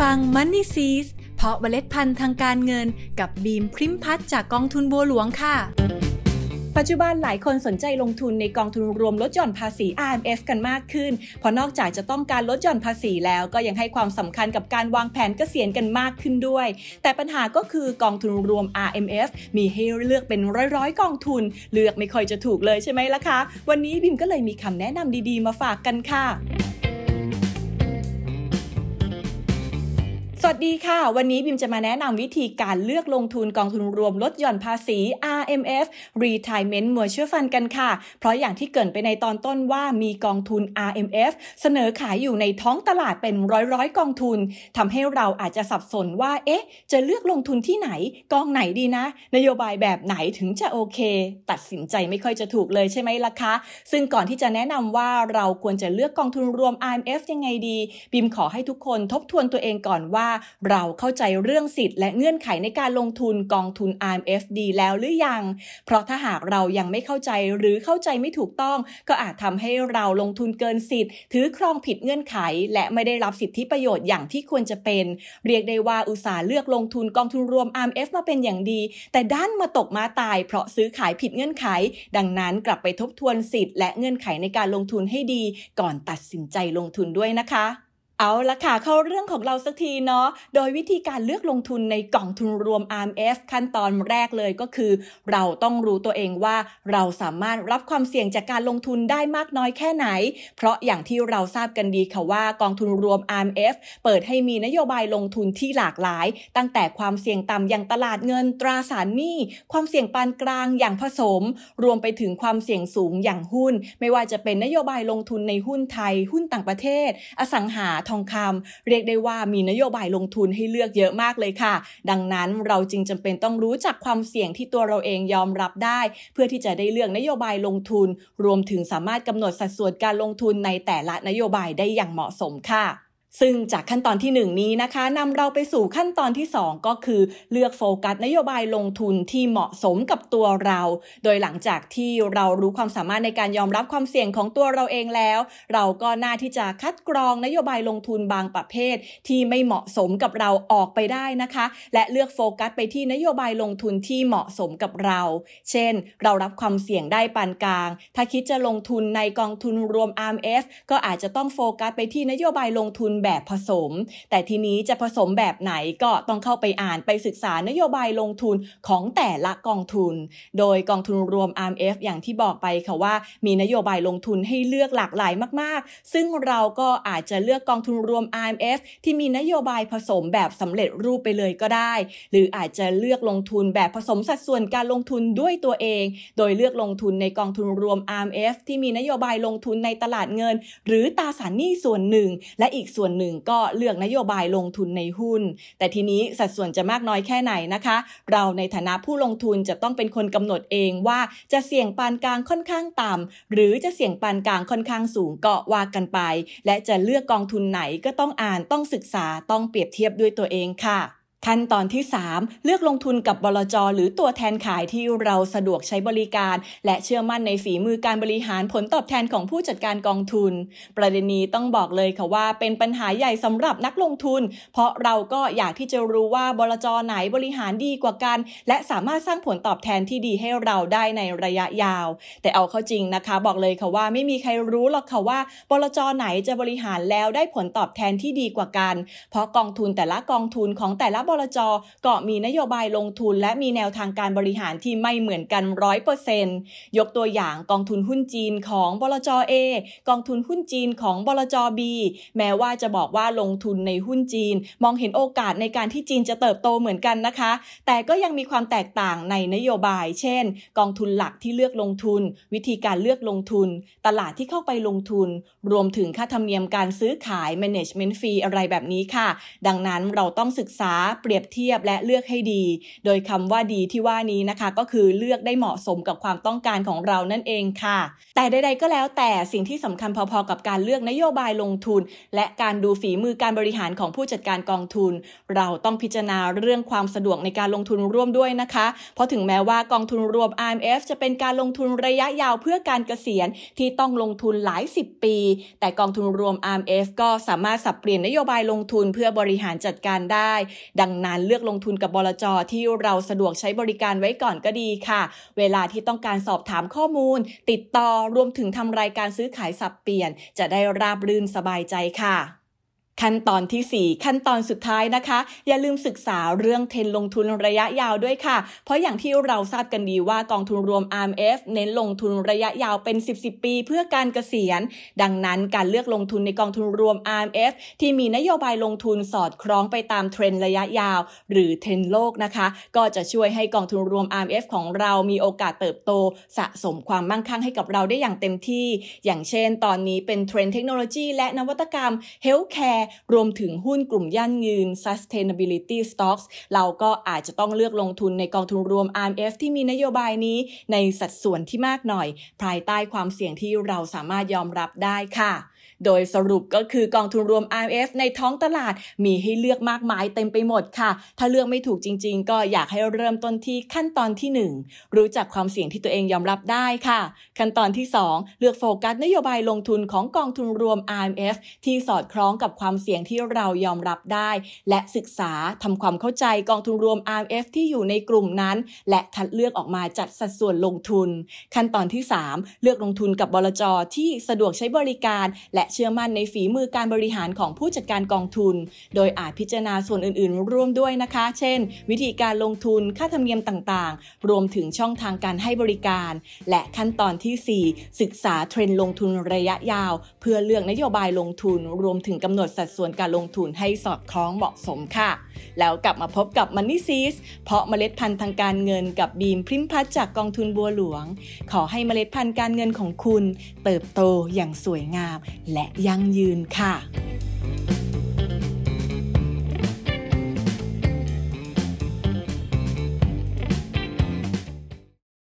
ฟัง Money s e e s เพาะเมล็ดพันธุ์ทางการเงินกับบีมพริมพัฒจากกองทุนบัวหลวงค่ะ ปัจจุบันหลายคนสนใจลงทุนในกองทุนรวมลดหย่อนภาษี RMF กันมากขึ้น เพราะนอกจากจะต้องการลดหย่อนภาษีแล้วก็ยังให้ความสำคัญกับการวางแผนเกษียณกันมากขึ้นด้วย แต่ปัญหาก็คือกองทุนรวม RMF มีให้เลือกเป็นร้อยๆ กองทุน เลือกไม่ค่อยจะถูกเลยใช่ไหมล่ะคะ วันนี้บิมก็เลยมีคำแนะนำดีๆ มาฝากกันค่ะ วัสดีค่ะ วันนี้บิมจะมาแนะนำวิธีการเลือกลงทุนกองทุนรวมลดหย่อนภาษี RMF Retirement Mutual Fund กันค่ะ เพราะอย่างที่เกินไปในตอนต้นว่ามีกองทุน RMF เสนอขายอยู่ในท้องตลาดเป็นร้อยๆกองทุนทำให้เราอาจจะสับสนว่า เอ๊ะ จะเลือกลงทุนที่ไหน กองไหนดีนะ นโยบายแบบไหนถึงจะโอเค ตัดสินใจไม่ค่อยจะถูกเลยใช่ไหมล่ะคะ ซึ่งก่อนที่จะแนะนำว่าเราควรจะเลือกกองทุนรวม RMF ยังไงดี บิมขอให้ทุกคนทบทวนตัวเองก่อนว่าเราเข้าใจเรื่องสิทธิ์และเงื่อนไขในการลงทุนกองทุน RMF ดีแล้วหรือยัง เพราะถ้าหากเรายังไม่เข้าใจหรือเข้าใจไม่ถูกต้อง ก็อาจทำให้เราลงทุนเกินสิทธิ์ ถือครองผิดเงื่อนไข และไม่ได้รับสิทธิประโยชน์อย่างที่ควรจะเป็น เรียกได้ว่าอุตสาห์เลือกลงทุนกองทุนรวม RMF มาเป็นอย่างดี แต่ด้านมาตกมาตาย เพราะซื้อขายผิดเงื่อนไข ดังนั้นกลับไปทบทวนสิทธิ์และเงื่อนไขในการลงทุนให้ดี ก่อนตัดสินใจลงทุนด้วยนะคะ เอาละค่ะ เข้าเรื่องของเราสักทีเนาะ โดยวิธีการเลือกลงทุนในกล่องทุนรวม RMF ขั้นตอนแรกเลยก็คือ เราต้องรู้ตัวเองว่าเราสามารถรับความเสี่ยงจากการลงทุนได้มากน้อยแค่ไหน เพราะอย่างที่เราทราบกันดีค่ะว่ากองทุนรวม RMF เปิดให้มีนโยบายลงทุนที่หลากหลาย ตั้งแต่ความเสี่ยงต่ำอย่างตลาดเงินตราสารหนี้ ความเสี่ยงปานกลางอย่างผสม รวมไปถึงความเสี่ยงสูงอย่างหุ้น ไม่ว่าจะเป็นนโยบายลงทุนในหุ้นไทย หุ้นต่างประเทศ อสังหาทองคำเรียกได้ว่ามีนโยบายลงทุนให้เลือกเยอะมากเลยค่ะ ดังนั้นเราจึงจำเป็นต้องรู้จักความเสี่ยงที่ตัวเราเองยอมรับได้ เพื่อที่จะได้เลือกนโยบายลงทุน รวมถึงสามารถกำหนดสัดส่วนการลงทุนในแต่ละนโยบายได้อย่างเหมาะสมค่ะ ซึ่งจากขั้นตอนที่ 1 นี้นะคะนำเราไปสู่ขั้นตอนที่ 2 ก็คือ เลือกโฟกัสนโยบายลงทุนที่เหมาะสมกับตัวเรา โดยหลังจากที่เรารู้ความสามารถในการยอมรับความเสี่ยงของตัวเราเองแล้ว เราก็น่าที่จะคัดกรองนโยบายลงทุนบางประเภท ที่ไม่เหมาะสมกับเราออกไปได้นะคะ และเลือกโฟกัสไปที่นโยบายลงทุนที่เหมาะสมกับเรา เช่น เรารับความเสี่ยงได้ปานกลาง ถ้าคิดจะลงทุนในกองทุนรวม RMF ก็อาจจะต้องโฟกัสไปที่นโยบายลงทุนแบบผสม แต่ทีนี้จะผสมแบบไหนก็ต้องเข้าไปอ่านไปศึกษานโยบายลงทุนของแต่ละกองทุน โดยกองทุนรวม RMF อย่างที่บอกไปค่ะว่า มีนโยบายลงทุนให้เลือกหลากหลายมาก ๆ ซึ่งเราก็อาจจะเลือกกองทุนรวม RMF ที่มีนโยบายผสมแบบสำเร็จรูปไปเลยก็ได้ หรืออาจจะเลือกลงทุนแบบผสมสัดส่วนการลงทุนด้วยตัวเอง โดยเลือกลงทุนในกองทุนรวม RMF ที่มีนโยบายลงทุนในตลาดเงิน หรือตราสารหนี้ส่วนหนึ่ง และอีกส่วนหนึ่งก็เลือกนโยบายลงทุนในหุ้น แต่ทีนี้สัดส่วนจะมากน้อยแค่ไหนนะคะ เราในฐานะผู้ลงทุนจะต้องเป็นคนกำหนดเองว่าจะเสี่ยงปานกลางค่อนข้างต่ำหรือจะเสี่ยงปานกลางค่อนข้างสูงก็ว่ากันไป และจะเลือกกองทุนไหนก็ต้องอ่านต้องศึกษาต้องเปรียบเทียบด้วยตัวเองค่ะ ขั้นตอนที่ 3 เลือกลงทุนกับบลจ หรือตัวแทนขายที่เราสะดวกใช้บริการ และเชื่อมั่นในฝีมือการบริหารผลตอบแทนของผู้จัดการกองทุน ประเด็นนี้ต้องบอกเลยค่ะว่าเป็นปัญหาใหญ่สำหรับนักลงทุน เพราะเราก็อยากที่จะรู้ว่าบลจไหนบริหารดีกว่ากัน และสามารถสร้างผลตอบแทนที่ดีให้เราได้ในระยะยาว แต่เอาเข้าจริงนะคะ บอกเลยค่ะว่าไม่มีใครรู้หรอกค่ะว่าบลจไหนจะบริหารแล้วได้ผลตอบแทนที่ดีกว่ากัน เพราะกองทุนแต่ละกองทุนของแต่ละบลจก็มีนโยบายลงทุน และมีแนวทางการบริหารที่ไม่เหมือนกันร้อยเปอร์เซนยกตัวอย่างกองทุนหุ้นจีนของบลจเอกองทุนหุ้นจีนของบลจบีแม้ว่าจะบอกว่าลงทุนในหุ้นจีน มองเห็นโอกาสในการที่จีนจะเติบโตเหมือนกันนะคะ แต่ก็ยังมีความแตกต่างในนโยบาย เช่น กองทุนหลักที่เลือกลงทุน วิธีการเลือกลงทุน ตลาดที่เข้าไปลงทุน รวมถึงค่าธรรมเนียมการซื้อขาย management fee อะไรแบบนี้ค่ะ ดังนั้นเราต้องศึกษาเปรียบเทียบและเลือกให้ดี โดยคำว่าดีที่ว่านี้นะคะ ก็คือเลือกได้เหมาะสมกับความต้องการของเรานั่นเองค่ะ แต่ใด ๆ ก็แล้วแต่สิ่งที่สำคัญพอๆกับการเลือกนโยบายลงทุน และการดูฝีมือการบริหารของผู้จัดการกองทุน เราต้องพิจารณาเรื่องความสะดวกในการลงทุนร่วมด้วยนะคะ เพราะถึงแม้ว่ากองทุนรวม IMF จะเป็นการลงทุนระยะยาวเพื่อการเกษียณที่ต้องลงทุนหลายสิบปี แต่กองทุนรวม IMF ก็สามารถสับเปลี่ยนนโยบายลงทุนเพื่อบริหารจัดการได้ ดังนั้นเลือกลงทุนกับบลจที่เราสะดวกใช้บริการไว้ก่อนก็ดีค่ะ เวลาที่ต้องการสอบถามข้อมูล ติดต่อรวมถึงทำรายการซื้อขายสับเปลี่ยน จะได้ราบรื่นสบายใจค่ะ ขั้นตอนที่ 4 ขั้นตอนสุดท้ายนะคะ อย่าลืมศึกษาเรื่องเทรนลงทุนระยะยาวด้วยค่ะ เพราะอย่างที่เราทราบกันดีว่ากองทุนรวม RMF เน้นลงทุนระยะยาวเป็น 10 10 ปี เพื่อการเกษียณ ดังนั้นการเลือกลงทุนในกองทุนรวม RMF ที่มีนโยบายลงทุนสอดคล้องไปตามเทรนด์ระยะยาว หรือเทรนด์โลกนะคะ ก็จะช่วยให้กองทุนรวม RMF ของเรามีโอกาสเติบโต สะสมความมั่งคั่งให้กับเราได้อย่างเต็มที่ อย่างเช่น ตอนนี้เป็นเทรนด์เทคโนโลยีและนวัตกรรม Healthcare รรวมถึงหุ้นกลุ่มยั่งยืน sustainability stocks เราก็อาจจะต้องเลือกลงทุนในกองทุนรวม RMF ที่มีนโยบายนี้ในสัดส่วนที่มากหน่อย ภายใต้ความเสี่ยงที่เราสามารถยอมรับได้ค่ะ โดยสรุปก็คือกองทุนรวม IMF ในท้องตลาดมีให้เลือกมากมายเต็มไปหมดค่ะ ถ้าเลือกไม่ถูกจริง ๆ ก็อยากให้เริ่มต้นที่ขั้นตอนที่ 1 รู้จักความเสี่ยงที่ตัวเองยอมรับได้ค่ะ ขั้นตอนที่ 2 เลือกโฟกัสนโยบายลงทุนของกองทุนรวม IMF ที่สอดคล้องกับความเสี่ยงที่เรายอมรับได้ และศึกษาทำความเข้าใจกองทุนรวม IMF ที่อยู่ในกลุ่มนั้น และคัดเลือกออกมาจัดสัดส่วนลงทุน ขั้นตอนที่ 3 เลือกลงทุนกับบลจที่สะดวกใช้บริการ และเชื่อมั่นในฝีมือการบริหารของผู้จัดการกองทุน โดยอาจพิจารณาส่วนอื่นๆ ร่วมด้วยนะคะ เช่น วิธีการลงทุนค่าธรรมเนียมต่างๆ รวมถึงช่องทางการให้บริการ และขั้นตอนที่ 4 ศึกษาเทรนด์ลงทุนระยะยาว เพื่อเลือกนโยบายลงทุน รวมถึงกำหนดสัดส่วนการลงทุนให้สอดคล้องเหมาะสมค่ะ แล้วกลับมาพบกับ Money s e e s เพราะเมล็ดพันธุ์ทางการเงินกับบีมพริมพัฒจากกองทุนบัวหลวง ขอให้เมล็ดพันธุ์การเงินของคุณ เติบโตอย่างสวยงาม และยั่งยืนค่ะ